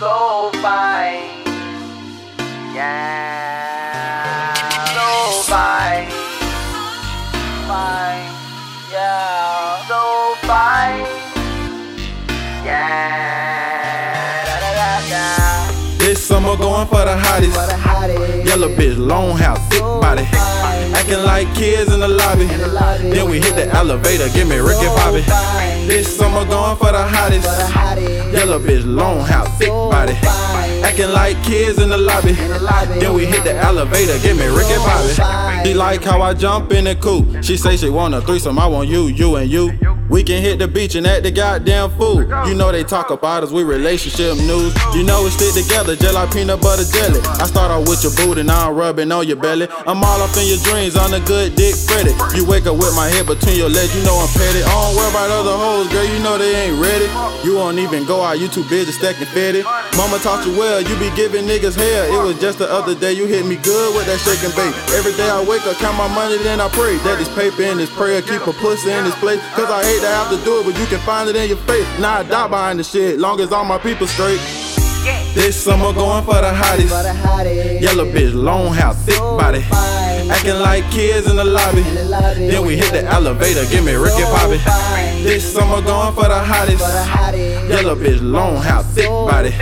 so fine. Yeah, so fine. Fine. Yeah, so fine. Yeah. Da, da, da. This summer going for the hottest. For the hottest. Yellow bitch, long house, thick body. Acting like kids in the lobby. Then we hit the elevator, give me Ricky Bobby. This summer going for the hottest. For the hottest. Yellow bitch, long house, thick body. Acting like kids in the lobby. Then we hit the elevator, give me Ricky Bobby. She like how I jump in the coupe. She say she want a threesome, I want you, you and you. We can hit the beach and act the goddamn fool. You know they talk about us, we relationship news. You know we stick together just like peanut butter jelly. I start off with your booty, now I'm rubbing on your belly. I'm all up in your dreams on a good dick Freddy. You wake up with my head between your legs, you know I'm petty. I don't worry about other hoes, girl, you know they ain't ready. You won't even go out, you too busy stacking fetty. Mama taught you well, you be giving niggas hell. It was just the other day you hit me good with that shake and. Every day I wake up, count my money, then I pray. That this paper in this prayer, keep a pussy in this place. Cause I hate to have to do it, but you can find it in your face. Now I die behind the shit, long as all my people straight. This summer going for the hottest. For the hottest. Yellow bitch, long house, thick body. Acting like kids in the lobby. Then we hit the elevator, give me Ricky Bobby. fine. This summer going for the hottest. For the hottest. Yellow bitch, long house, thick body.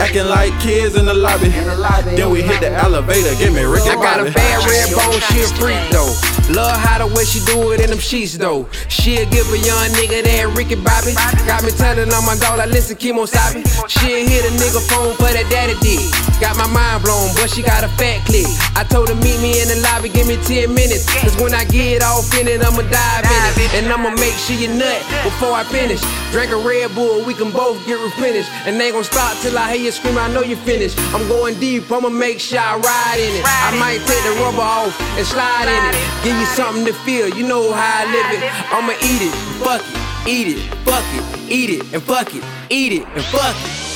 Acting like kids in the lobby. lobby. Then we hit the elevator, give me Ricky Bobby. I got a Bobby. bad red bone, she a freak though. Love how the way she do it in them sheets though. She'll give a young nigga that Ricky Bobby. Got me telling on my dog, I listen, Kimo Sabi. She'll hit a nigga phone for that daddy dick. Got my mind blown, but she got a fat click. I told her meet me in the lobby, give me 10 minutes. Cause when I get off in it, I'ma dive in it. And I'ma make sure you nut before I finish. Drink a Red Bull, we can both get replenished. And they gon' stop till I hear you scream, I know you finished. I'm going deep, I'ma make sure I ride in it. I might take the rubber off and slide in it. Give you something to feel, you know how I live it. I'ma eat it, fuck it, eat it, fuck it, eat it, and fuck it, eat it, and fuck it.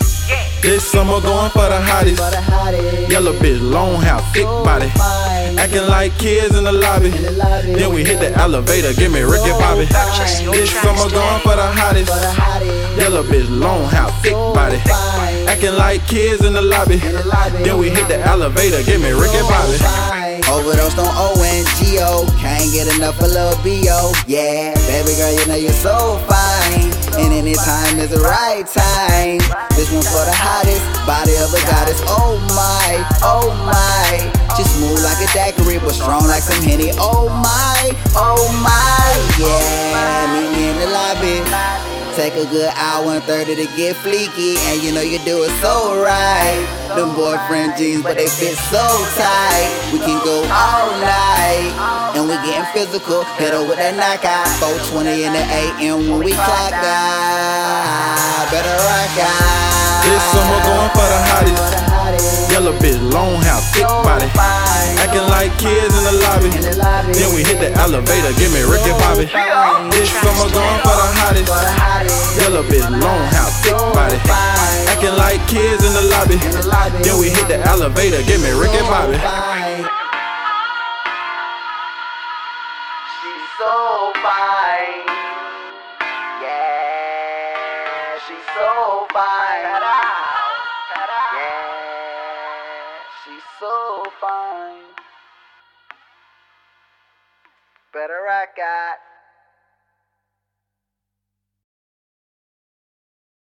This summer going for the hottest. For the hottest. Yellow bitch, long house, thick body. fine. Acting like kids in the lobby. lobby. Then we hit the elevator, give me Ricky Bobby. Purchase This summer going for the hottest. For the hottest. Yellow bitch, long house, thick body. fine. Acting like kids in the lobby. lobby. Then we hit the elevator, give me Ricky Bobby. Fine. Overdosed on O Can't get enough of love B.O. Yeah, baby girl, you know you're so fine. And any time is the right time. This one for the hottest Body of a goddess. Oh my, oh my. Just smooth like a daiquiri But strong like some Henny Oh my, oh my. Yeah, meet me in the lobby. Take a good hour and 30 to get fleeky, and you know you do it so right. Them boyfriend jeans, but they fit so tight. We can go all night, and we getting physical. Hit her with that knockout. 420 in the AM when we clock out. Better rock out. This summer going for the hottest. Yellow bitch, long house, thick body. Acting like kids in the lobby. Then we hit the elevator, give me Ricky Bobby. This summer going for the hottest. Yellow bitch, long house, thick body. Acting like kids in the lobby. lobby. Then we hit the elevator, give me Ricky Bobby. So fine. Yeah, she's so fine. Yeah, she's so fine. Better rock out.